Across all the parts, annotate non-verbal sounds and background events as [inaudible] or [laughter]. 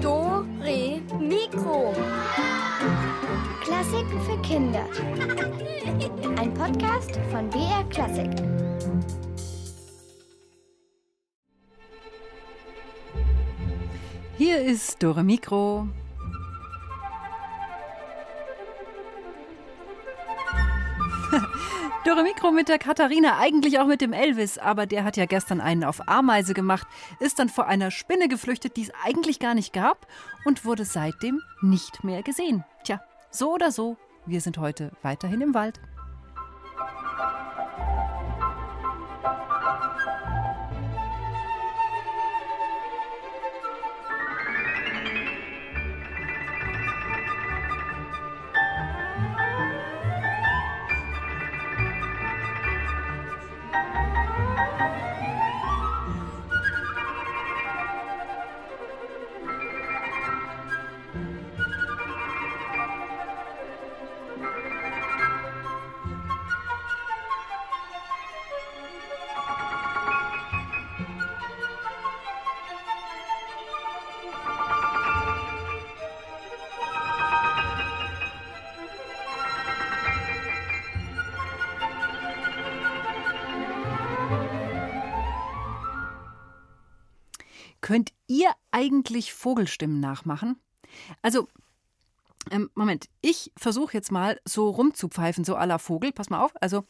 Do, Re, Mikro. Klassiken für Kinder. Ein Podcast von BR Klassik. Hier ist Dore Mikro. Dore Mikro mit der Katharina, eigentlich auch mit dem Elvis, aber der hat ja gestern einen auf Ameise gemacht, ist dann vor einer Spinne geflüchtet, die es eigentlich gar nicht gab und wurde seitdem nicht mehr gesehen. Tja, so oder so, wir sind heute weiterhin im Wald. Könnt ihr eigentlich Vogelstimmen nachmachen? Also, ähm, Moment, ich versuche jetzt mal so rumzupfeifen, so la Vogel. Pass mal auf. Also.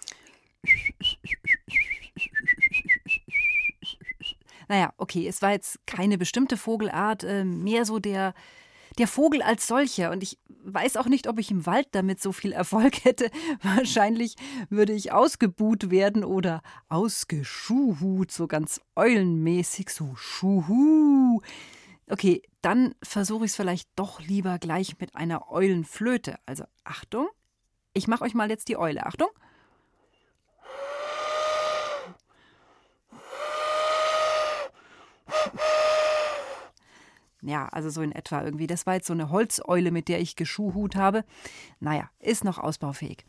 Naja, okay, es war jetzt keine bestimmte Vogelart, äh, mehr so der, der Vogel als solcher. Und ich weiß auch nicht, ob ich im Wald damit so viel Erfolg [laughs] hätte. Wahrscheinlich würde ich ausgebuht werden oder ausgeschuhut, so ganz eulenmäßig, so schuhu. Okay, dann versuche ich es vielleicht doch lieber gleich mit einer Eulenflöte. Also Achtung, ich mache euch mal jetzt die Eule. Achtung. Ja, also so in etwa irgendwie. Das war jetzt so eine Holzeule, mit der ich geschuhut habe. Naja, ist noch ausbaufähig.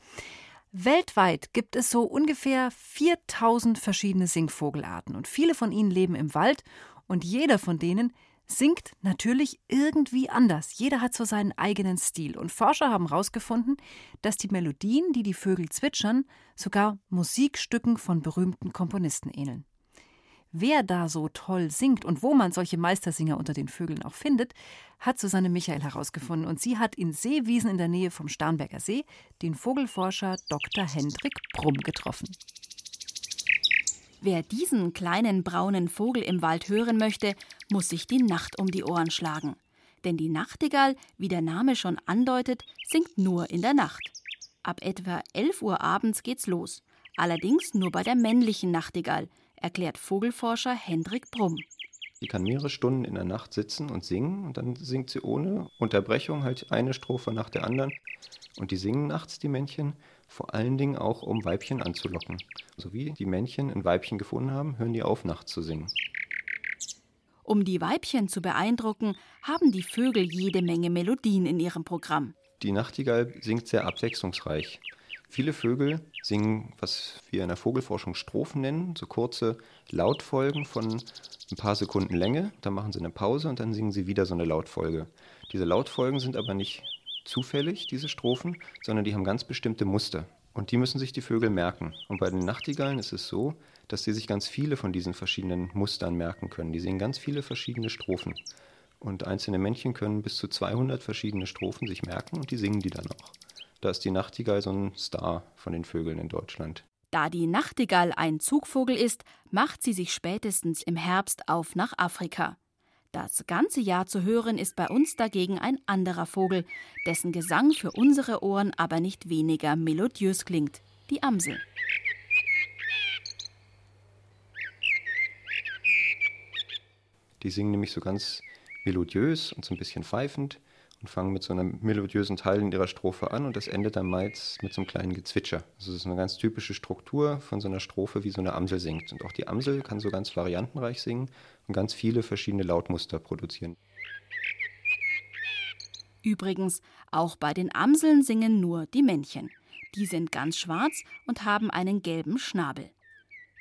Weltweit gibt es so ungefähr 4000 verschiedene Singvogelarten und viele von ihnen leben im Wald und jeder von denen singt natürlich irgendwie anders. Jeder hat so seinen eigenen Stil und Forscher haben herausgefunden, dass die Melodien, die die Vögel zwitschern, sogar Musikstücken von berühmten Komponisten ähneln. Wer da so toll singt und wo man solche Meistersinger unter den Vögeln auch findet, hat Susanne Michael herausgefunden. Und sie hat in Seewiesen in der Nähe vom Starnberger See den Vogelforscher Dr. Hendrik Brumm getroffen. Wer diesen kleinen braunen Vogel im Wald hören möchte, muss sich die Nacht um die Ohren schlagen. Denn die Nachtigall, wie der Name schon andeutet, singt nur in der Nacht. Ab etwa 11 Uhr abends geht's los. Allerdings nur bei der männlichen Nachtigall, erklärt Vogelforscher Hendrik Brumm. Die kann mehrere Stunden in der Nacht sitzen und singen und dann singt sie ohne Unterbrechung halt eine Strophe nach der anderen. Und die singen nachts, die Männchen, vor allen Dingen auch, um Weibchen anzulocken. So wie die Männchen ein Weibchen gefunden haben, hören die auf, nachts zu singen. Um die Weibchen zu beeindrucken, haben die Vögel jede Menge Melodien in ihrem Programm. Die Nachtigall singt sehr abwechslungsreich. Viele Vögel singen, was wir in der Vogelforschung Strophen nennen, so kurze Lautfolgen von ein paar Sekunden Länge. Dann machen sie eine Pause und dann singen sie wieder so eine Lautfolge. Diese Lautfolgen sind aber nicht zufällig, diese Strophen, sondern die haben ganz bestimmte Muster. Und die müssen sich die Vögel merken. Und bei den Nachtigallen ist es so, dass sie sich ganz viele von diesen verschiedenen Mustern merken können. Die singen ganz viele verschiedene Strophen. Und einzelne Männchen können bis zu 200 verschiedene Strophen sich merken und die singen die dann auch. Da ist die Nachtigall so ein Star von den Vögeln in Deutschland. Da die Nachtigall ein Zugvogel ist, macht sie sich spätestens im Herbst auf nach Afrika. Das ganze Jahr zu hören ist bei uns dagegen ein anderer Vogel, dessen Gesang für unsere Ohren aber nicht weniger melodiös klingt, die Amsel. Die singen nämlich so ganz melodiös und so ein bisschen pfeifend und fangen mit so einem melodiösen Teil in ihrer Strophe an und das endet dann meist mit so einem kleinen Gezwitscher. Also das ist eine ganz typische Struktur von so einer Strophe, wie so eine Amsel singt. Und auch die Amsel kann so ganz variantenreich singen und ganz viele verschiedene Lautmuster produzieren. Übrigens, auch bei den Amseln singen nur die Männchen. Die sind ganz schwarz und haben einen gelben Schnabel.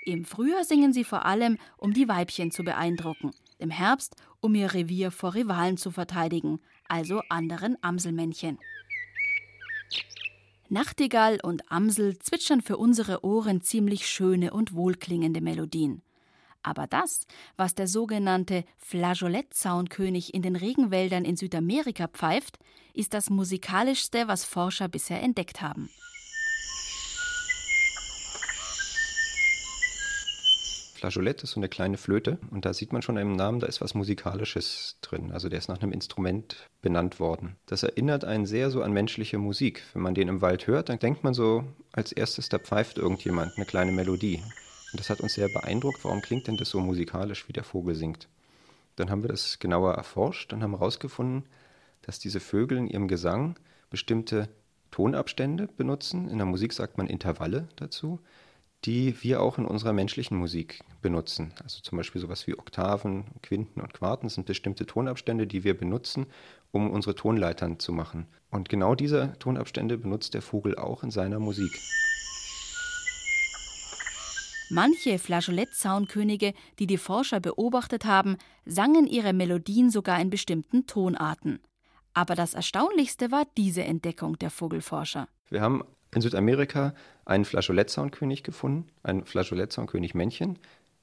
Im Frühjahr singen sie vor allem, um die Weibchen zu beeindrucken. Im Herbst, um ihr Revier vor Rivalen zu verteidigen, also anderen Amselmännchen. Nachtigall und Amsel zwitschern für unsere Ohren ziemlich schöne und wohlklingende Melodien. Aber das, was der sogenannte Flageolettzaunkönig in den Regenwäldern in Südamerika pfeift, ist das musikalischste, was Forscher bisher entdeckt haben. Flageolett ist so eine kleine Flöte und da sieht man schon im Namen, da ist was Musikalisches drin. Also der ist nach einem Instrument benannt worden. Das erinnert einen sehr so an menschliche Musik. Wenn man den im Wald hört, dann denkt man so, als erstes, da pfeift irgendjemand eine kleine Melodie. Und das hat uns sehr beeindruckt. Warum klingt denn das so musikalisch, wie der Vogel singt? Dann haben wir das genauer erforscht und haben herausgefunden, dass diese Vögel in ihrem Gesang bestimmte Tonabstände benutzen. In der Musik sagt man Intervalle dazu die wir auch in unserer menschlichen Musik benutzen. Also zum Beispiel sowas wie Oktaven, Quinten und Quarten sind bestimmte Tonabstände, die wir benutzen, um unsere Tonleitern zu machen. Und genau diese Tonabstände benutzt der Vogel auch in seiner Musik. Manche Flageolettzaunkönige, die die Forscher beobachtet haben, sangen ihre Melodien sogar in bestimmten Tonarten. Aber das Erstaunlichste war diese Entdeckung der Vogelforscher. Wir haben in Südamerika einen Flageolettzaunkönig gefunden, ein Flageolettzaunkönig-Männchen.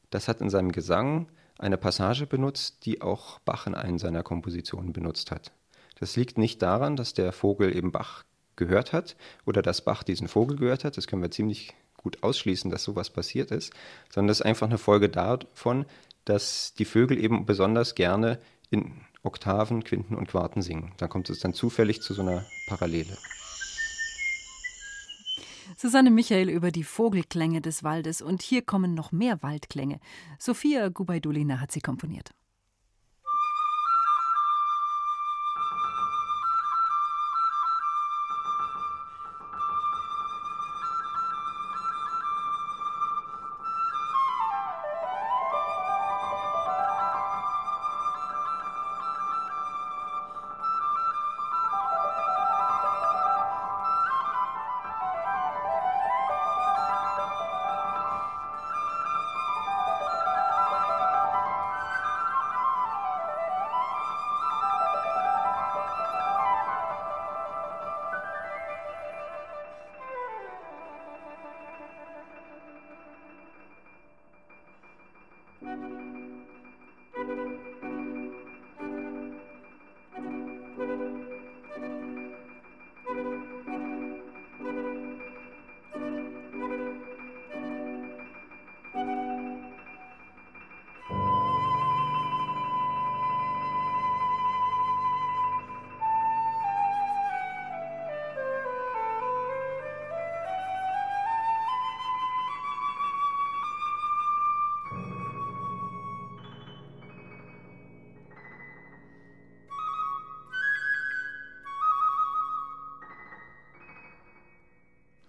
Das hat in seinem Gesang eine Passage benutzt, die auch Bach in einen seiner Kompositionen benutzt hat. Das liegt nicht daran, dass der Vogel eben Bach gehört hat oder dass Bach diesen Vogel gehört hat. Das können wir ziemlich gut ausschließen, dass sowas passiert ist, sondern das ist einfach eine Folge davon, dass die Vögel eben besonders gerne in Oktaven, Quinten und Quarten singen. Dann kommt es dann zufällig zu so einer Parallele. Susanne Michael über die Vogelklänge des Waldes. Und hier kommen noch mehr Waldklänge. Sophia Gubaidulina hat sie komponiert.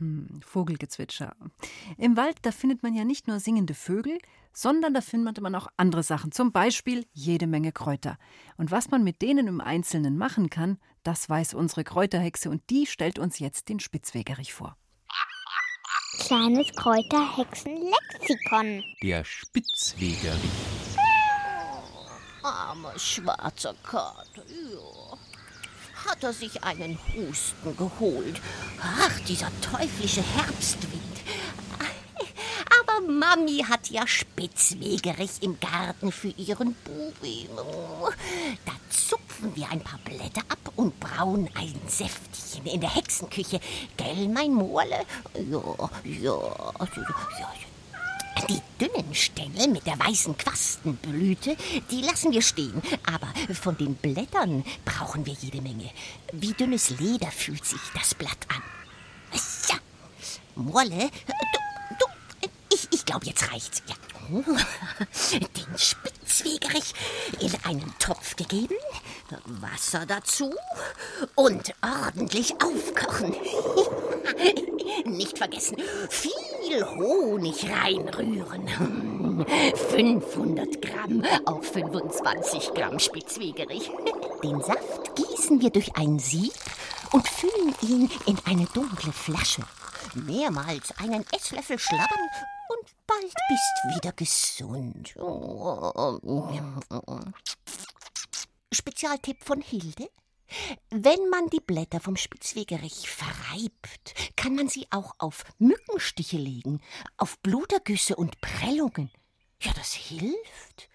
Hm, Vogelgezwitscher. Im Wald, da findet man ja nicht nur singende Vögel, sondern da findet man auch andere Sachen, zum Beispiel jede Menge Kräuter. Und was man mit denen im Einzelnen machen kann, das weiß unsere Kräuterhexe und die stellt uns jetzt den Spitzwegerich vor. Kleines Kräuterhexenlexikon. Der Spitzwegerich. Armer schwarzer Kater. Ja hat er sich einen Husten geholt. Ach, dieser teuflische Herbstwind. Aber Mami hat ja Spitzwegerich im Garten für ihren Bubi. Da zupfen wir ein paar Blätter ab und brauen ein Säftchen in der Hexenküche. Gell, mein Morle? Ja, ja, ja, die dünnen Stängel mit der weißen Quastenblüte, die lassen wir stehen. Aber von den Blättern brauchen wir jede Menge. Wie dünnes Leder fühlt sich das Blatt an. Ja. Molle, du, du, ich, ich glaube, jetzt reicht's. Ja. [laughs] Den Spitzwegerich in einen Topf gegeben, Wasser dazu und ordentlich aufkochen. [laughs] Nicht vergessen, viel Honig reinrühren. [laughs] 500 Gramm auf 25 Gramm Spitzwegerich. Den Saft gießen wir durch ein Sieb und füllen ihn in eine dunkle Flasche. Mehrmals einen Esslöffel schlabbern bald bist wieder gesund. Spezialtipp von Hilde. Wenn man die Blätter vom Spitzwegerich verreibt, kann man sie auch auf Mückenstiche legen, auf Blutergüsse und Prellungen. Ja, das hilft.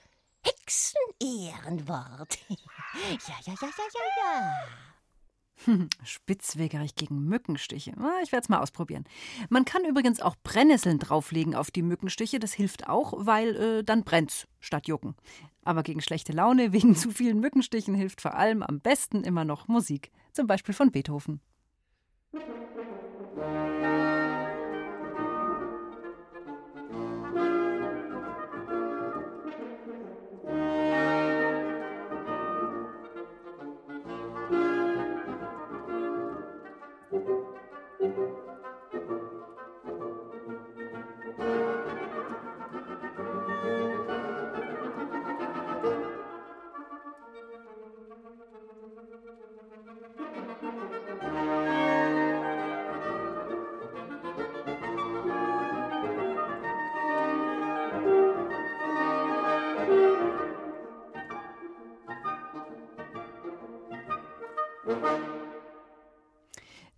Hexenehrenwort. [laughs] ja, ja, ja, ja, ja, ja. Spitzwegerich gegen Mückenstiche. Ich werde es mal ausprobieren. Man kann übrigens auch Brennnesseln drauflegen auf die Mückenstiche. Das hilft auch, weil äh, dann brennt's statt jucken. Aber gegen schlechte Laune wegen zu vielen Mückenstichen hilft vor allem am besten immer noch Musik. Zum Beispiel von Beethoven.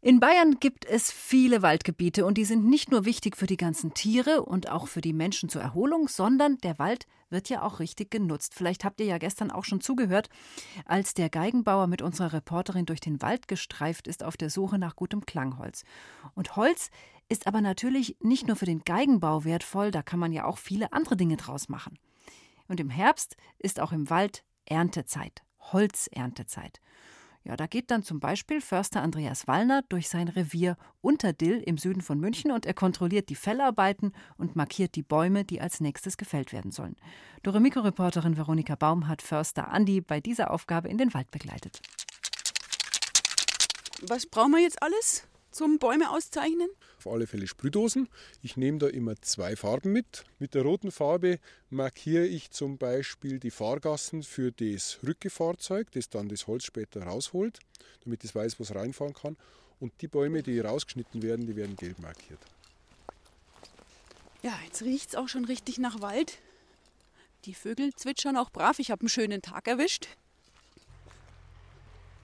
In Bayern gibt es viele Waldgebiete und die sind nicht nur wichtig für die ganzen Tiere und auch für die Menschen zur Erholung, sondern der Wald wird ja auch richtig genutzt. Vielleicht habt ihr ja gestern auch schon zugehört, als der Geigenbauer mit unserer Reporterin durch den Wald gestreift ist auf der Suche nach gutem Klangholz. Und Holz ist aber natürlich nicht nur für den Geigenbau wertvoll, da kann man ja auch viele andere Dinge draus machen. Und im Herbst ist auch im Wald Erntezeit, Holzerntezeit. Ja, da geht dann zum Beispiel Förster Andreas Wallner durch sein Revier Unterdill im Süden von München und er kontrolliert die Fellarbeiten und markiert die Bäume, die als nächstes gefällt werden sollen. Doremiko-Reporterin Veronika Baum hat Förster Andi bei dieser Aufgabe in den Wald begleitet. Was brauchen wir jetzt alles zum Bäume auszeichnen? auf alle Fälle Sprühdosen. Ich nehme da immer zwei Farben mit. Mit der roten Farbe markiere ich zum Beispiel die Fahrgassen für das Rückgefahrzeug, das dann das Holz später rausholt, damit es weiß, wo es reinfahren kann. Und die Bäume, die rausgeschnitten werden, die werden gelb markiert. Ja, jetzt riecht es auch schon richtig nach Wald. Die Vögel zwitschern auch brav. Ich habe einen schönen Tag erwischt.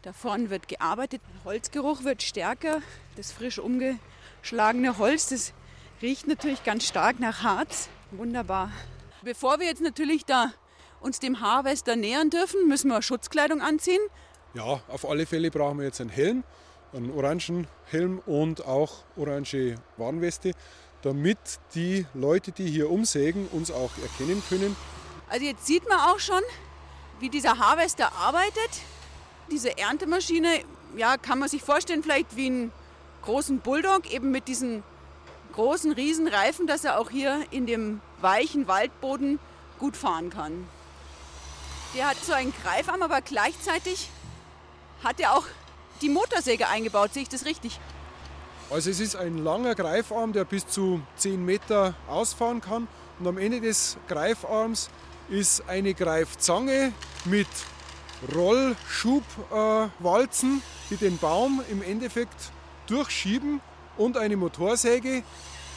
Da vorne wird gearbeitet, der Holzgeruch wird stärker, das frisch umge schlagende Holz, das riecht natürlich ganz stark nach Harz. Wunderbar. Bevor wir jetzt natürlich da uns dem Harvester nähern dürfen, müssen wir Schutzkleidung anziehen. Ja, auf alle Fälle brauchen wir jetzt einen Helm, einen orangen Helm und auch orange Warnweste, damit die Leute, die hier umsägen, uns auch erkennen können. Also jetzt sieht man auch schon, wie dieser Harvester arbeitet. Diese Erntemaschine, ja, kann man sich vorstellen, vielleicht wie ein großen Bulldog, eben mit diesen großen Riesenreifen, dass er auch hier in dem weichen Waldboden gut fahren kann. Der hat so einen Greifarm, aber gleichzeitig hat er auch die Motorsäge eingebaut. Sehe ich das richtig? Also es ist ein langer Greifarm, der bis zu 10 Meter ausfahren kann. Und am Ende des Greifarms ist eine Greifzange mit Rollschubwalzen, die den Baum im Endeffekt durchschieben und eine Motorsäge,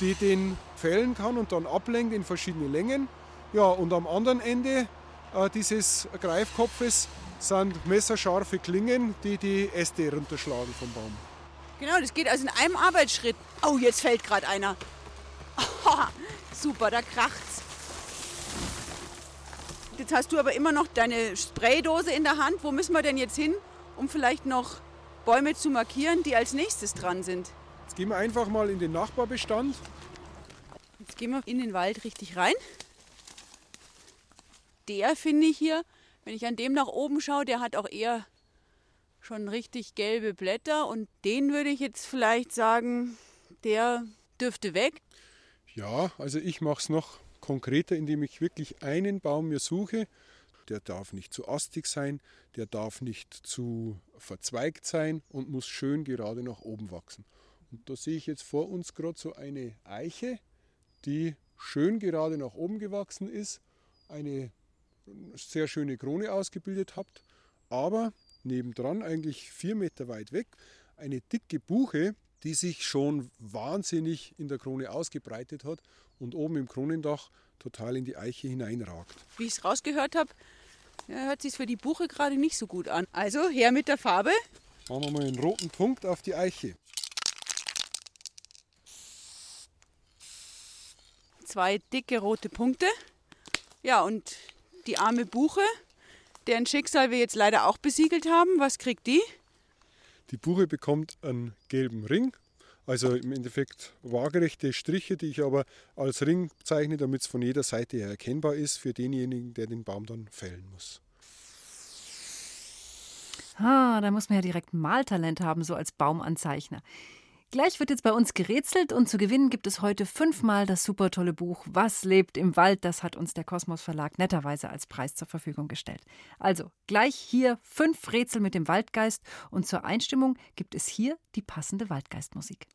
die den fällen kann und dann ablenkt in verschiedene Längen. Ja, und am anderen Ende äh, dieses Greifkopfes sind messerscharfe Klingen, die die Äste runterschlagen vom Baum. Genau, das geht also in einem Arbeitsschritt. Oh, jetzt fällt gerade einer. [laughs] Oh, super, da kracht's. Jetzt hast du aber immer noch deine Spraydose in der Hand. Wo müssen wir denn jetzt hin, um vielleicht noch Bäume zu markieren, die als nächstes dran sind. Jetzt gehen wir einfach mal in den Nachbarbestand. Jetzt gehen wir in den Wald richtig rein. Der finde ich hier, wenn ich an dem nach oben schaue, der hat auch eher schon richtig gelbe Blätter und den würde ich jetzt vielleicht sagen, der dürfte weg. Ja, also ich mache es noch konkreter, indem ich wirklich einen Baum mir suche der darf nicht zu astig sein, der darf nicht zu verzweigt sein und muss schön gerade nach oben wachsen. Und da sehe ich jetzt vor uns gerade so eine Eiche, die schön gerade nach oben gewachsen ist, eine sehr schöne Krone ausgebildet hat, aber nebendran, eigentlich vier Meter weit weg, eine dicke Buche, die sich schon wahnsinnig in der Krone ausgebreitet hat und oben im Kronendach total in die Eiche hineinragt. Wie ich es rausgehört habe, hört sich für die Buche gerade nicht so gut an. Also her mit der Farbe. Machen wir mal einen roten Punkt auf die Eiche. Zwei dicke rote Punkte. Ja, und die arme Buche, deren Schicksal wir jetzt leider auch besiegelt haben, was kriegt die? Die Buche bekommt einen gelben Ring, also im Endeffekt waagerechte Striche, die ich aber als Ring zeichne, damit es von jeder Seite her erkennbar ist für denjenigen, der den Baum dann fällen muss. Ah, da muss man ja direkt Maltalent haben, so als Baumanzeichner. Gleich wird jetzt bei uns gerätselt und zu gewinnen gibt es heute fünfmal das super tolle Buch Was lebt im Wald. Das hat uns der Kosmos Verlag netterweise als Preis zur Verfügung gestellt. Also gleich hier fünf Rätsel mit dem Waldgeist und zur Einstimmung gibt es hier die passende Waldgeistmusik.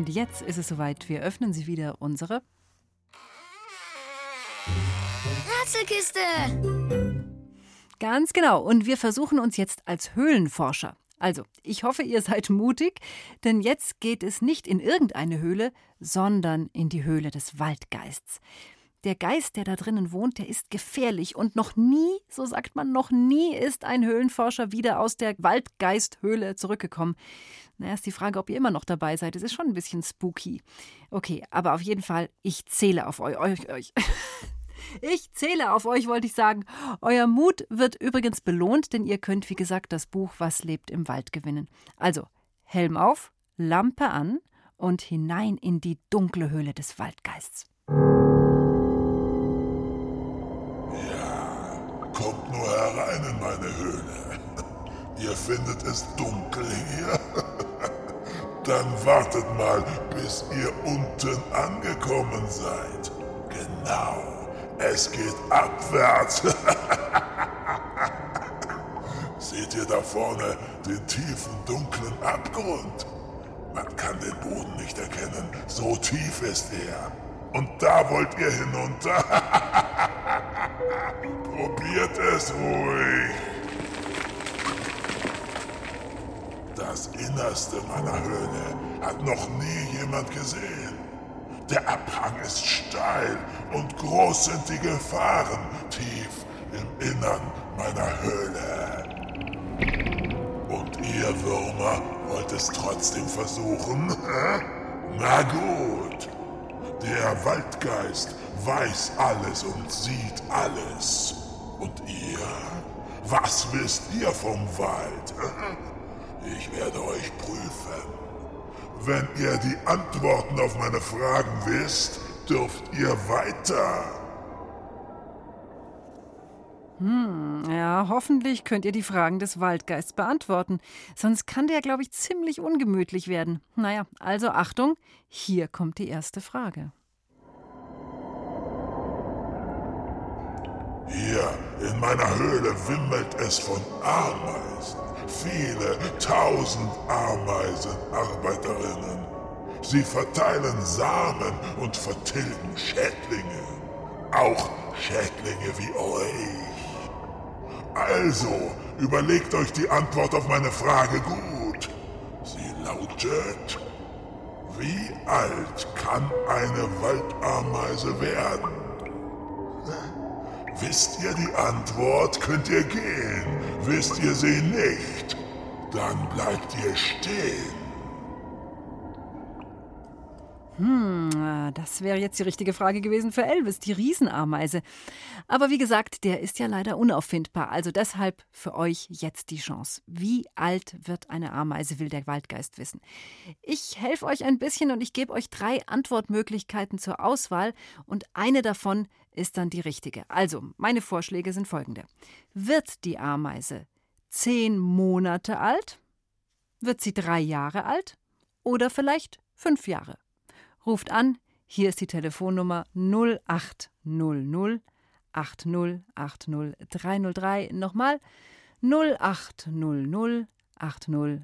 Und jetzt ist es soweit. Wir öffnen sie wieder unsere Rätselkiste. Ganz genau. Und wir versuchen uns jetzt als Höhlenforscher. Also, ich hoffe, ihr seid mutig, denn jetzt geht es nicht in irgendeine Höhle, sondern in die Höhle des Waldgeists. Der Geist, der da drinnen wohnt, der ist gefährlich und noch nie, so sagt man, noch nie ist ein Höhlenforscher wieder aus der Waldgeisthöhle zurückgekommen. Na, ist die Frage, ob ihr immer noch dabei seid. Es ist schon ein bisschen spooky. Okay, aber auf jeden Fall, ich zähle auf euch. euch, euch. [laughs] Ich zähle auf euch, wollte ich sagen. Euer Mut wird übrigens belohnt, denn ihr könnt, wie gesagt, das Buch Was lebt im Wald gewinnen. Also, Helm auf, Lampe an und hinein in die dunkle Höhle des Waldgeists. Nur herein in meine Höhle. Ihr findet es dunkel hier. [laughs] Dann wartet mal, bis ihr unten angekommen seid. Genau, es geht abwärts. [laughs] Seht ihr da vorne den tiefen, dunklen Abgrund? Man kann den Boden nicht erkennen, so tief ist er. Und da wollt ihr hinunter? [laughs] Probiert es ruhig. Das Innerste meiner Höhle hat noch nie jemand gesehen. Der Abhang ist steil und groß sind die Gefahren tief im Innern meiner Höhle. Und ihr Würmer wollt es trotzdem versuchen? Na gut. Der Waldgeist weiß alles und sieht alles. Und ihr? Was wisst ihr vom Wald? [laughs] Ich werde euch prüfen. Wenn ihr die Antworten auf meine Fragen wisst, dürft ihr weiter. Ja, hoffentlich könnt ihr die Fragen des Waldgeists beantworten. Sonst kann der, glaube ich, ziemlich ungemütlich werden. Naja, also Achtung, hier kommt die erste Frage. Hier in meiner Höhle wimmelt es von Ameisen. Viele tausend Ameisenarbeiterinnen. Sie verteilen Samen und vertilgen Schädlinge. Auch Schädlinge wie euch. Also, überlegt euch die Antwort auf meine Frage gut. Sie lautet, wie alt kann eine Waldameise werden? Wisst ihr die Antwort, könnt ihr gehen. Wisst ihr sie nicht, dann bleibt ihr stehen. Hm, das wäre jetzt die richtige Frage gewesen für Elvis, die Riesenameise. Aber wie gesagt, der ist ja leider unauffindbar. Also deshalb für euch jetzt die Chance. Wie alt wird eine Ameise, will der Waldgeist wissen. Ich helfe euch ein bisschen und ich gebe euch drei Antwortmöglichkeiten zur Auswahl und eine davon ist dann die richtige. Also, meine Vorschläge sind folgende. Wird die Ameise zehn Monate alt? Wird sie drei Jahre alt? Oder vielleicht fünf Jahre? Ruft an, hier ist die Telefonnummer 0800 8080 303. Nochmal 0800 8080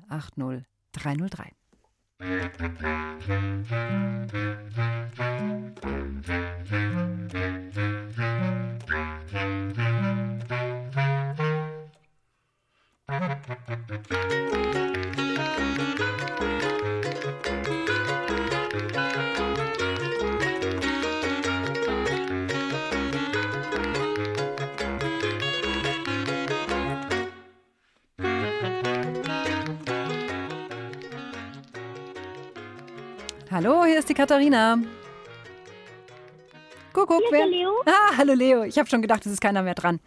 Katharina. Kuckuck, wer? Leo. Ah, hallo Leo. Ich habe schon gedacht, es ist keiner mehr dran.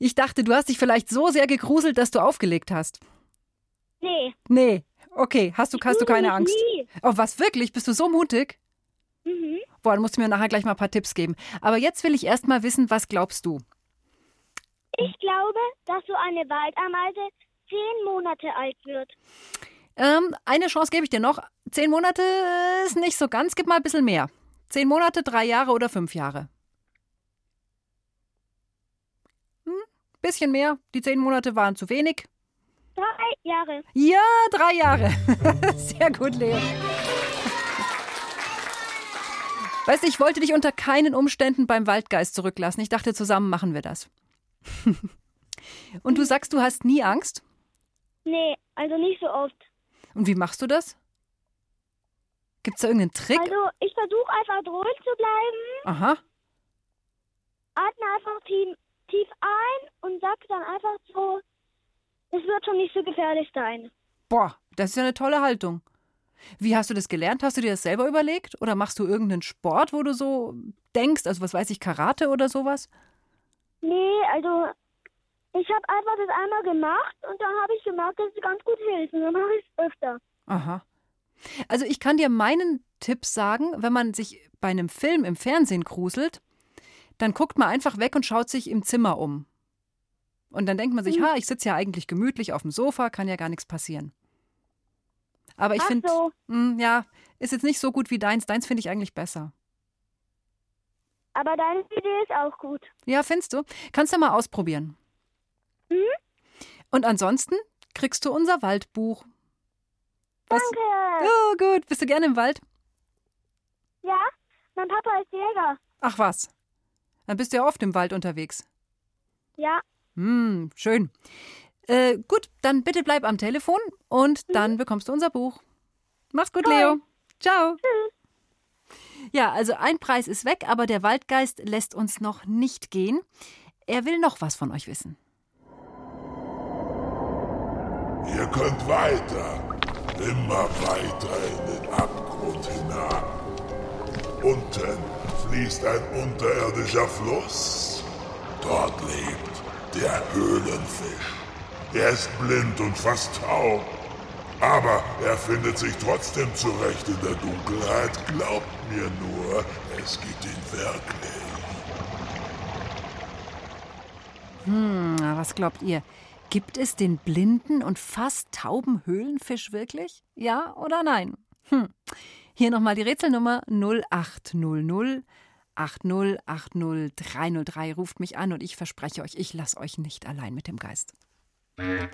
Ich dachte, du hast dich vielleicht so sehr gegruselt, dass du aufgelegt hast. Nee. Nee. Okay, hast du, hast du keine Angst? nie. Oh, was wirklich? Bist du so mutig? Mhm. Boah, dann musst du mir nachher gleich mal ein paar Tipps geben. Aber jetzt will ich erst mal wissen, was glaubst du? Ich glaube, dass so eine Waldameise zehn Monate alt wird. Ähm, eine Chance gebe ich dir noch. Zehn Monate ist nicht so ganz. Gib mal ein bisschen mehr. Zehn Monate, drei Jahre oder fünf Jahre? Hm? Bisschen mehr. Die zehn Monate waren zu wenig. Drei Jahre. Ja, drei Jahre. [laughs] Sehr gut, Leo. Weißt du, ich wollte dich unter keinen Umständen beim Waldgeist zurücklassen. Ich dachte, zusammen machen wir das. [laughs] Und du sagst, du hast nie Angst? Nee, also nicht so oft. Und wie machst du das? Gibt es da irgendeinen Trick? Also ich versuche einfach ruhig zu bleiben, Aha. atme einfach tief, tief ein und sag dann einfach so, es wird schon nicht so gefährlich sein. Boah, das ist ja eine tolle Haltung. Wie hast du das gelernt? Hast du dir das selber überlegt? Oder machst du irgendeinen Sport, wo du so denkst? Also, was weiß ich, Karate oder sowas? Nee, also ich habe einfach das einmal gemacht und dann habe ich gemerkt, dass es ganz gut hilft. Und dann mache ich es öfter. Aha. Also, ich kann dir meinen Tipp sagen, wenn man sich bei einem Film im Fernsehen gruselt, dann guckt man einfach weg und schaut sich im Zimmer um. Und dann denkt man sich, ha, ich sitze ja eigentlich gemütlich auf dem Sofa, kann ja gar nichts passieren. Aber ich finde, so. ja, ist jetzt nicht so gut wie deins. Deins finde ich eigentlich besser. Aber deine Idee ist auch gut. Ja, findest du? Kannst du mal ausprobieren. Mhm. Und ansonsten kriegst du unser Waldbuch. Was- Danke. Oh, gut. Bist du gerne im Wald? Ja, mein Papa ist Jäger. Ach was. Dann bist du ja oft im Wald unterwegs. Ja, Hm, schön. Äh, gut, dann bitte bleib am Telefon und dann bekommst du unser Buch. Mach's gut, Leo. Ciao. Ja, also ein Preis ist weg, aber der Waldgeist lässt uns noch nicht gehen. Er will noch was von euch wissen. Könnt weiter, immer weiter in den Abgrund hinein. Unten fließt ein unterirdischer Fluss. Dort lebt der Höhlenfisch. Er ist blind und fast taub. Aber er findet sich trotzdem zurecht in der Dunkelheit. Glaubt mir nur, es gibt ihn wirklich. Hm, was glaubt ihr? Gibt es den blinden und fast tauben Höhlenfisch wirklich? Ja oder nein? Hm. Hier nochmal die Rätselnummer 0800 8080303 ruft mich an und ich verspreche euch, ich lasse euch nicht allein mit dem Geist. Musik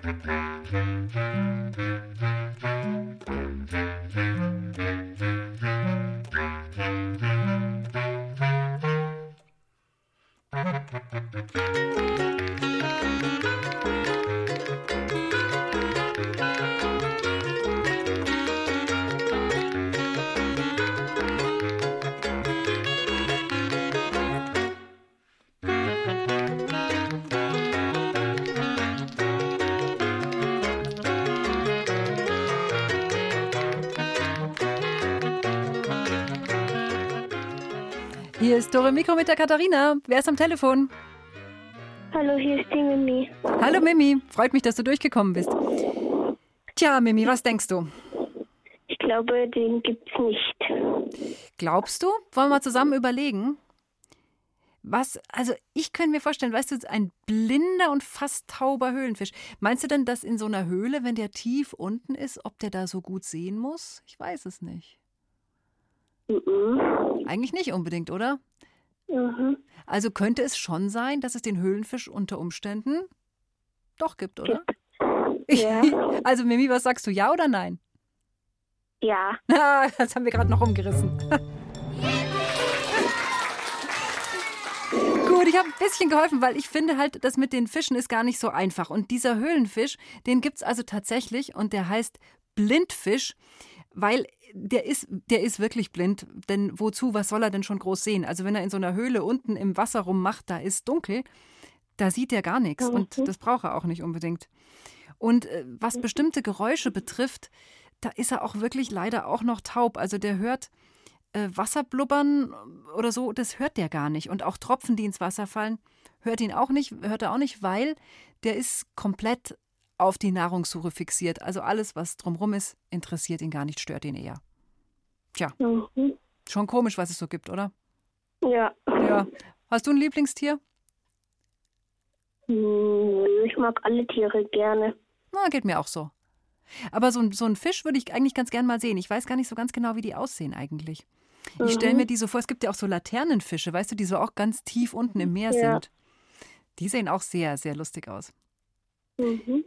Hier ist Dore Mikro mit der Katharina. Wer ist am Telefon? Hallo, hier ist die Mimi. Hallo Mimi, freut mich, dass du durchgekommen bist. Tja, Mimi, was denkst du? Ich glaube, den gibt's nicht. Glaubst du? Wollen wir zusammen überlegen? Was, also ich könnte mir vorstellen, weißt du, ein blinder und fast tauber Höhlenfisch. Meinst du denn, dass in so einer Höhle, wenn der tief unten ist, ob der da so gut sehen muss? Ich weiß es nicht. Mhm. Eigentlich nicht unbedingt, oder? Mhm. Also könnte es schon sein, dass es den Höhlenfisch unter Umständen doch gibt, oder? Ja. [laughs] Also Mimi, was sagst du, ja oder nein? Ja. [laughs] Ah, das haben wir gerade noch umgerissen. [laughs] Gut, ich habe ein bisschen geholfen, weil ich finde halt, das mit den Fischen ist gar nicht so einfach. Und dieser Höhlenfisch, den gibt es also tatsächlich und der heißt Blindfisch, weil der ist, der ist wirklich blind. Denn wozu, was soll er denn schon groß sehen? Also wenn er in so einer Höhle unten im Wasser rummacht, da ist dunkel, da sieht er gar nichts. Und das braucht er auch nicht unbedingt. Und äh, was bestimmte Geräusche betrifft, da ist er auch wirklich leider auch noch taub. Also der hört äh, Wasser blubbern oder so, das hört der gar nicht. Und auch Tropfen, die ins Wasser fallen, hört ihn auch nicht, hört er auch nicht, weil der ist komplett auf die Nahrungssuche fixiert. Also alles, was drumrum ist, interessiert ihn gar nicht, stört ihn eher. Tja, Mhm. schon komisch, was es so gibt, oder? Ja. Ja. Hast du ein Lieblingstier? Hm, Ich mag alle Tiere gerne. Na, geht mir auch so. Aber so, ein- so einen Fisch würde ich eigentlich ganz gern mal sehen. Ich weiß gar nicht so ganz genau, wie die aussehen eigentlich. Ich stelle Mhm. mir die so vor, es gibt ja auch so Laternenfische, weißt du, die so auch ganz tief unten im Meer Ja. sind. Die sehen auch sehr, sehr lustig aus. Mhm.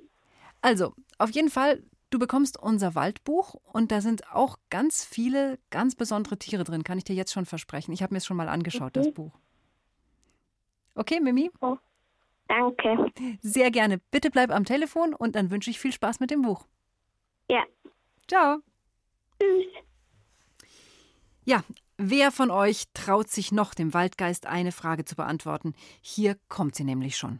Also, auf jeden Fall, du bekommst unser Waldbuch und da sind auch ganz viele ganz besondere Tiere drin, kann ich dir jetzt schon versprechen. Ich habe mir es schon mal angeschaut, das Mhm. Buch. Okay, Mimi? Danke. Sehr gerne. Bitte bleib am Telefon und dann wünsche ich viel Spaß mit dem Buch. Ja. Ciao. Tschüss. Ja, wer von euch traut sich noch, dem Waldgeist eine Frage zu beantworten? Hier kommt sie nämlich schon.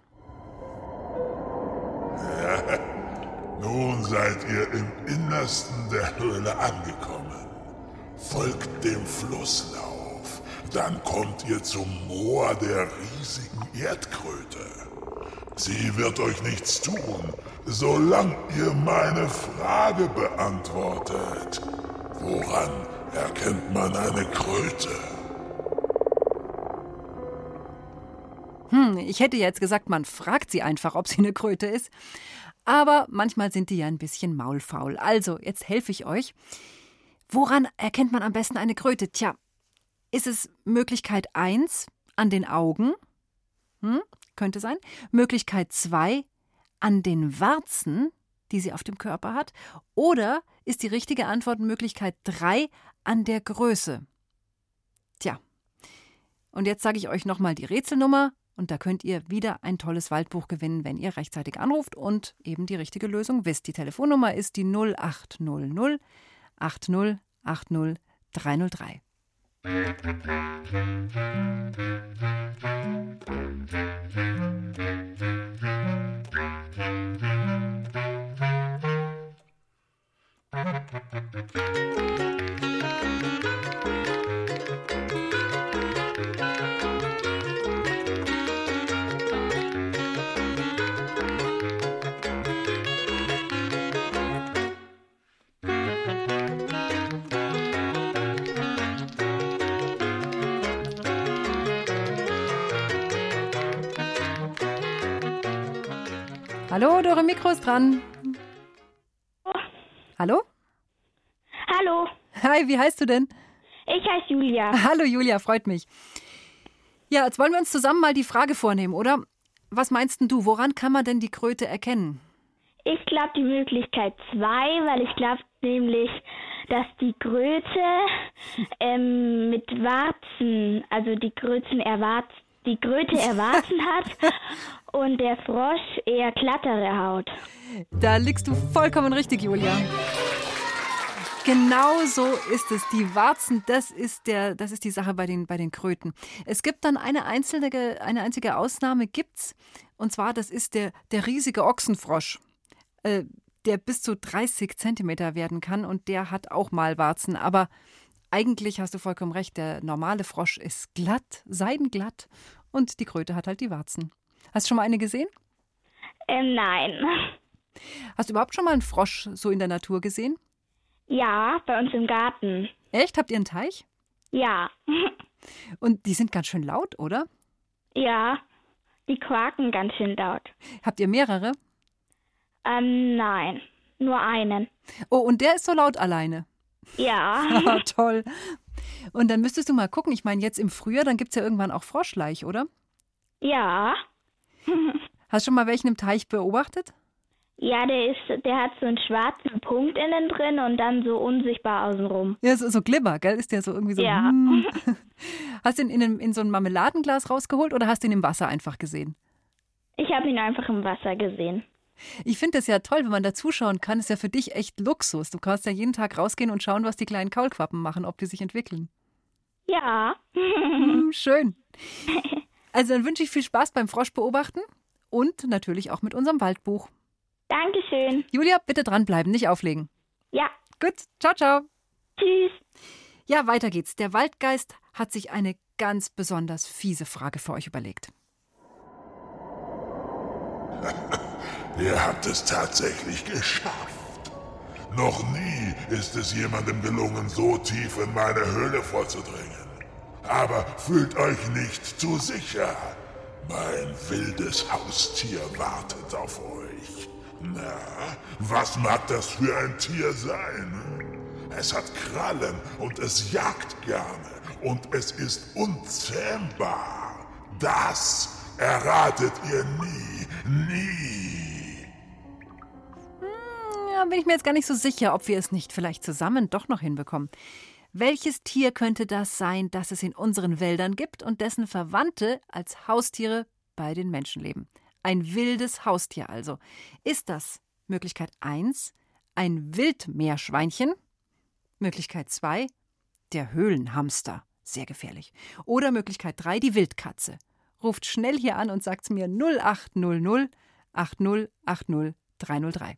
Nun seid ihr im Innersten der Höhle angekommen. Folgt dem Flusslauf. Dann kommt ihr zum Moor der riesigen Erdkröte. Sie wird euch nichts tun, solange ihr meine Frage beantwortet. Woran erkennt man eine Kröte? Hm, ich hätte jetzt gesagt, man fragt sie einfach, ob sie eine Kröte ist. Aber manchmal sind die ja ein bisschen maulfaul. Also, jetzt helfe ich euch. Woran erkennt man am besten eine Kröte? Tja, ist es Möglichkeit 1 an den Augen? Hm, könnte sein. Möglichkeit 2 an den Warzen, die sie auf dem Körper hat. Oder ist die richtige Antwort Möglichkeit 3 an der Größe? Tja. Und jetzt sage ich euch nochmal die Rätselnummer und da könnt ihr wieder ein tolles Waldbuch gewinnen, wenn ihr rechtzeitig anruft und eben die richtige Lösung wisst. Die Telefonnummer ist die 0800 80 80 303. Hallo, Dore Mikro ist dran. Hallo? Hallo, Hi, wie heißt du denn? ich heiße Julia. Hallo Julia, freut mich. Ja, jetzt wollen wir uns zusammen mal die Frage vornehmen, oder? Was meinst denn du, woran kann man denn die Kröte erkennen? Ich glaube die Möglichkeit zwei, weil ich glaube nämlich, dass die Kröte ähm, mit Warzen, also die Kröten erwarz, die Kröte Erwarzen hat [laughs] und der Frosch eher glattere Haut. Da liegst du vollkommen richtig, Julia. Genau so ist es. Die Warzen, das ist, der, das ist die Sache bei den, bei den Kröten. Es gibt dann eine, einzelne, eine einzige Ausnahme, gibt's. Und zwar, das ist der, der riesige Ochsenfrosch, äh, der bis zu 30 Zentimeter werden kann. Und der hat auch mal Warzen. Aber Eigentlich hast du vollkommen recht, der normale Frosch ist glatt, seidenglatt und die Kröte hat halt die Warzen. Hast du schon mal eine gesehen? Ähm, nein. Hast du überhaupt schon mal einen Frosch so in der Natur gesehen? Ja, bei uns im Garten. Echt? Habt ihr einen Teich? Ja. Und die sind ganz schön laut, oder? Ja, die quaken ganz schön laut. Habt ihr mehrere? Ähm, nein, nur einen. Oh, und der ist so laut alleine. Ja. [laughs] Ah, toll. Und dann müsstest du mal gucken, ich meine, jetzt im Frühjahr, dann gibt es ja irgendwann auch Froschleich, oder? Ja. Hast du schon mal welchen im Teich beobachtet? Ja, der ist, der hat so einen schwarzen Punkt innen drin und dann so unsichtbar außenrum. Ja, so, so Glibber, gell? Ist der so irgendwie so. Ja. hm. [laughs] Hast du ihn in, in so ein Marmeladenglas rausgeholt oder hast du ihn im Wasser einfach gesehen? Ich habe ihn einfach im Wasser gesehen. Ich finde das ja toll, wenn man da zuschauen kann. Ist ja für dich echt Luxus. Du kannst ja jeden Tag rausgehen und schauen, was die kleinen Kaulquappen machen, ob die sich entwickeln. Ja. Hm, schön. [laughs] Also dann wünsche ich viel Spaß beim Frosch beobachten und natürlich auch mit unserem Waldbuch. Dankeschön. Julia, bitte dranbleiben, nicht auflegen. Ja. Gut, ciao, ciao. Tschüss. Ja, weiter geht's. Der Waldgeist hat sich eine ganz besonders fiese Frage für euch überlegt. [laughs] Ihr habt es tatsächlich geschafft. Noch nie ist es jemandem gelungen, so tief in meine Höhle vorzudringen. Aber fühlt euch nicht zu sicher. Mein wildes Haustier wartet auf euch. Na, was mag das für ein Tier sein? Es hat Krallen und es jagt gerne und es ist unzähmbar. Das erratet ihr nie, nie. Ja, bin ich mir jetzt gar nicht so sicher, ob wir es nicht vielleicht zusammen doch noch hinbekommen. Welches Tier könnte das sein, das es in unseren Wäldern gibt und dessen Verwandte als Haustiere bei den Menschen leben? Ein wildes Haustier also. Ist das Möglichkeit 1 ein Wildmeerschweinchen? Möglichkeit 2 der Höhlenhamster. Sehr gefährlich. Oder Möglichkeit 3 die Wildkatze. Ruft schnell hier an und sagt mir 0800 8080 303.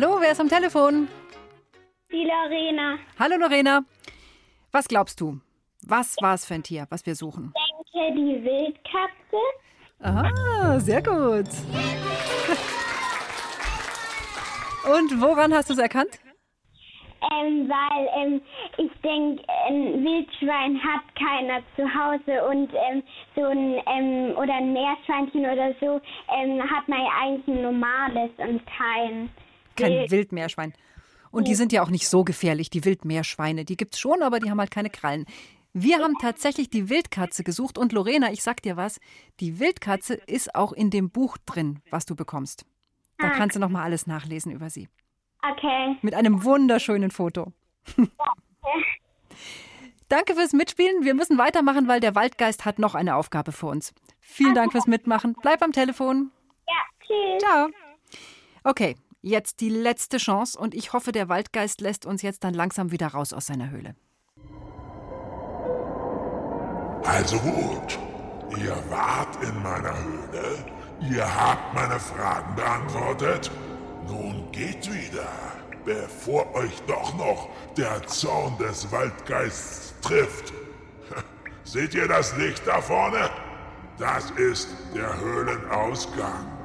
Hallo, wer ist am Telefon? Die Lorena. Hallo Lorena. Was glaubst du? Was war es für ein Tier, was wir suchen? Ich denke, die Wildkatze. Ah, sehr gut. Und woran hast du es erkannt? Ähm, weil ähm, ich denke, ein Wildschwein hat keiner zu Hause und ähm, so ein ähm, oder ein Meerschweinchen oder so ähm, hat man ja eigentlich ein normales und kein Kein Wild. Wildmeerschwein. Und die sind ja auch nicht so gefährlich, die Wildmeerschweine. Die gibt's schon, aber die haben halt keine Krallen. Wir haben tatsächlich die Wildkatze gesucht und Lorena, ich sag dir was, die Wildkatze ist auch in dem Buch drin, was du bekommst. Da Ah. kannst du noch mal alles nachlesen über sie. Okay. Mit einem wunderschönen Foto. [laughs] Danke fürs Mitspielen. Wir müssen weitermachen, weil der Waldgeist hat noch eine Aufgabe für uns. Vielen Dank fürs Mitmachen. Bleib am Telefon. Ja, tschüss. Ciao. Okay, jetzt die letzte Chance und ich hoffe, der Waldgeist lässt uns jetzt dann langsam wieder raus aus seiner Höhle. Also gut, ihr wart in meiner Höhle, ihr habt meine Fragen beantwortet. Nun geht wieder, bevor euch doch noch der Zorn des Waldgeists trifft. [laughs] Seht ihr das Licht da vorne? Das ist der Höhlenausgang.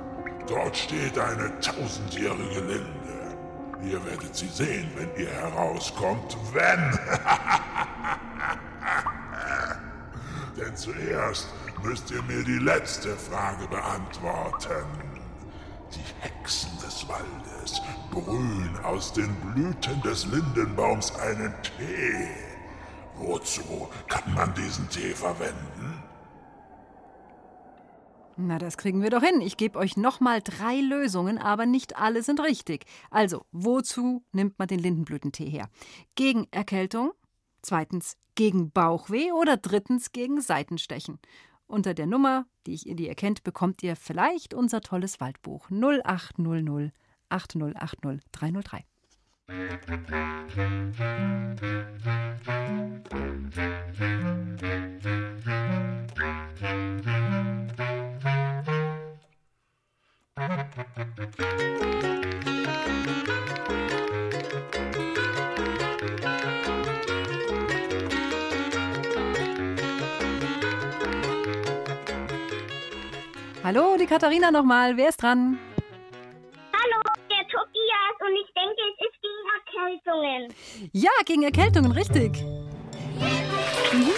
Dort steht eine tausendjährige Linde. Ihr werdet sie sehen, wenn ihr herauskommt, wenn. [laughs] Denn zuerst müsst ihr mir die letzte Frage beantworten. Die Hexen des Waldes brühen aus den Blüten des Lindenbaums einen Tee. Wozu kann man diesen Tee verwenden? Na, das kriegen wir doch hin. Ich gebe euch nochmal drei Lösungen, aber nicht alle sind richtig. Also, wozu nimmt man den Lindenblütentee her? Gegen Erkältung, zweitens gegen Bauchweh oder drittens gegen Seitenstechen. Unter der Nummer, die, ich, die ihr kennt, bekommt ihr vielleicht unser tolles Waldbuch 0800 8080 303. Hallo, die Katharina nochmal. Wer ist dran? Erkältungen. Ja, gegen Erkältungen, richtig. Mhm.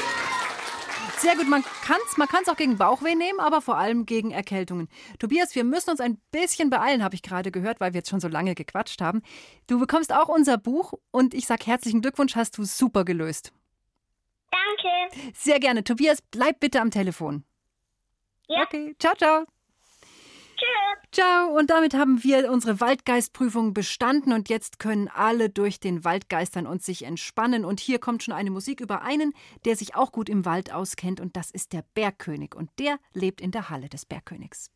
Sehr gut, man kann es man kann's auch gegen Bauchweh nehmen, aber vor allem gegen Erkältungen. Tobias, wir müssen uns ein bisschen beeilen, habe ich gerade gehört, weil wir jetzt schon so lange gequatscht haben. Du bekommst auch unser Buch und ich sage herzlichen Glückwunsch, hast du super gelöst. Danke. Sehr gerne. Tobias, bleib bitte am Telefon. Ja. Okay, ciao, ciao. Ciao. Und damit haben wir unsere Waldgeistprüfung bestanden und jetzt können alle durch den Wald geistern und sich entspannen. Und hier kommt schon eine Musik über einen, der sich auch gut im Wald auskennt und das ist der Bergkönig und der lebt in der Halle des Bergkönigs.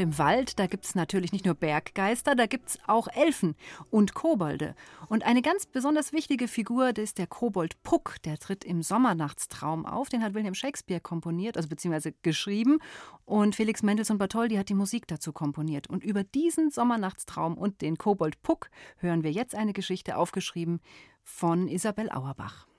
Und im Wald, da gibt es natürlich nicht nur Berggeister, da gibt es auch Elfen und Kobolde. Und eine ganz besonders wichtige Figur, das ist der Kobold Puck. Der tritt im Sommernachtstraum auf. Den hat William Shakespeare komponiert, also beziehungsweise geschrieben. Und Felix Mendelssohn Bartholdy hat die Musik dazu komponiert. Und über diesen Sommernachtstraum und den Kobold Puck hören wir jetzt eine Geschichte aufgeschrieben von Isabel Auerbach.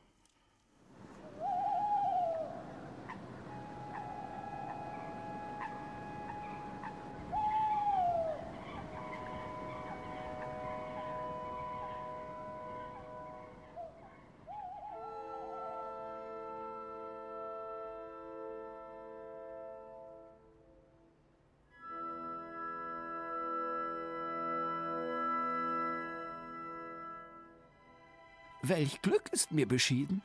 Welch Glück ist mir beschieden!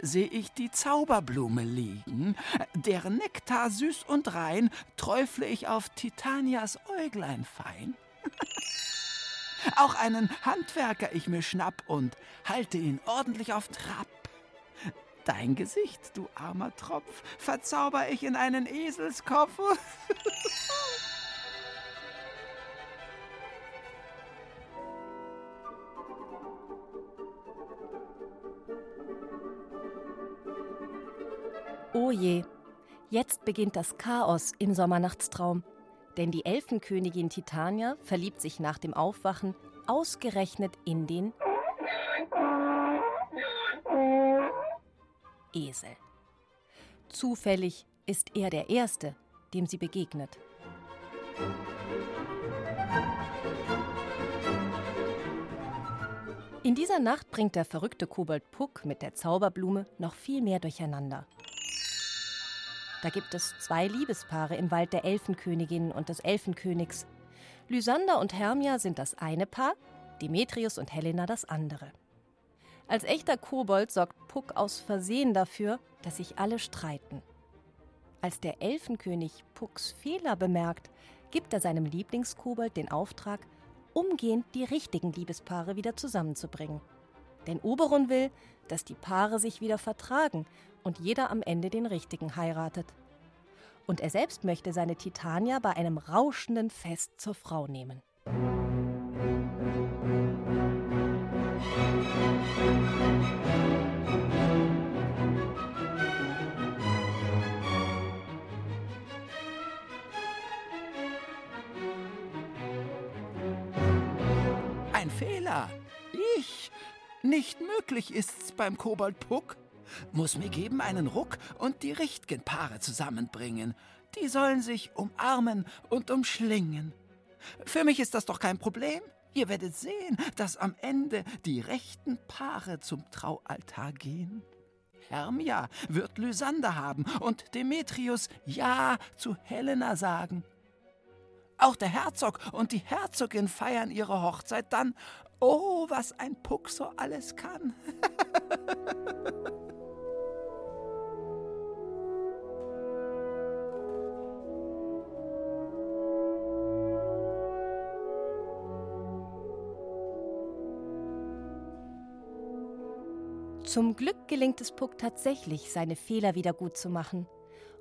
Seh ich die Zauberblume liegen, deren Nektar süß und rein träufle ich auf Titanias Äuglein fein. [laughs] Auch einen Handwerker ich mir schnapp und halte ihn ordentlich auf Trab. Dein Gesicht, du armer Tropf, verzauber ich in einen Eselskopf. [laughs] je, jetzt beginnt das Chaos im Sommernachtstraum. Denn die Elfenkönigin Titania verliebt sich nach dem Aufwachen ausgerechnet in den Esel. Zufällig ist er der Erste, dem sie begegnet. In dieser Nacht bringt der verrückte Kobold Puck mit der Zauberblume noch viel mehr durcheinander. Da gibt es zwei Liebespaare im Wald der Elfenkönigin und des Elfenkönigs. Lysander und Hermia sind das eine Paar, Demetrius und Helena das andere. Als echter Kobold sorgt Puck aus Versehen dafür, dass sich alle streiten. Als der Elfenkönig Pucks Fehler bemerkt, gibt er seinem Lieblingskobold den Auftrag, umgehend die richtigen Liebespaare wieder zusammenzubringen. Denn Oberon will, dass die Paare sich wieder vertragen und jeder am Ende den richtigen heiratet. Und er selbst möchte seine Titania bei einem rauschenden Fest zur Frau nehmen. Nicht möglich ist's beim Kobold Puck. Muss mir geben einen Ruck und die richtigen Paare zusammenbringen. Die sollen sich umarmen und umschlingen. Für mich ist das doch kein Problem. Ihr werdet sehen, dass am Ende die rechten Paare zum Traualtar gehen. Hermia wird Lysander haben und Demetrius Ja zu Helena sagen. Auch der Herzog und die Herzogin feiern ihre Hochzeit dann. Oh, was ein Puck so alles kann. Zum Glück gelingt es Puck tatsächlich, seine Fehler wieder gut zu machen.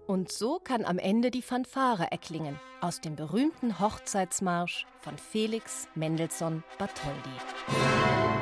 Und so kann am Ende die Fanfare erklingen aus dem berühmten Hochzeitsmarsch von Felix Mendelssohn Bartholdy.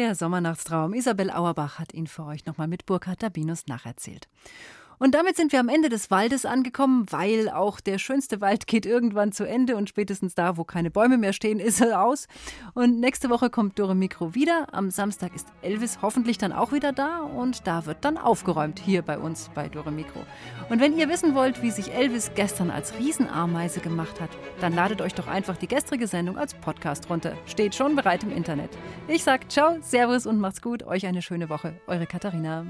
Der Sommernachtstraum Isabel Auerbach hat ihn für euch nochmal mit Burkhard Dabinus nacherzählt. Und damit sind wir am Ende des Waldes angekommen, weil auch der schönste Wald geht irgendwann zu Ende und spätestens da, wo keine Bäume mehr stehen, ist er aus. Und nächste Woche kommt Dore Mikro wieder. Am Samstag ist Elvis hoffentlich dann auch wieder da und da wird dann aufgeräumt hier bei uns bei Dore Mikro. Und wenn ihr wissen wollt, wie sich Elvis gestern als Riesenameise gemacht hat, dann ladet euch doch einfach die gestrige Sendung als Podcast runter. Steht schon bereit im Internet. Ich sag ciao, servus und macht's gut. Euch eine schöne Woche. Eure Katharina.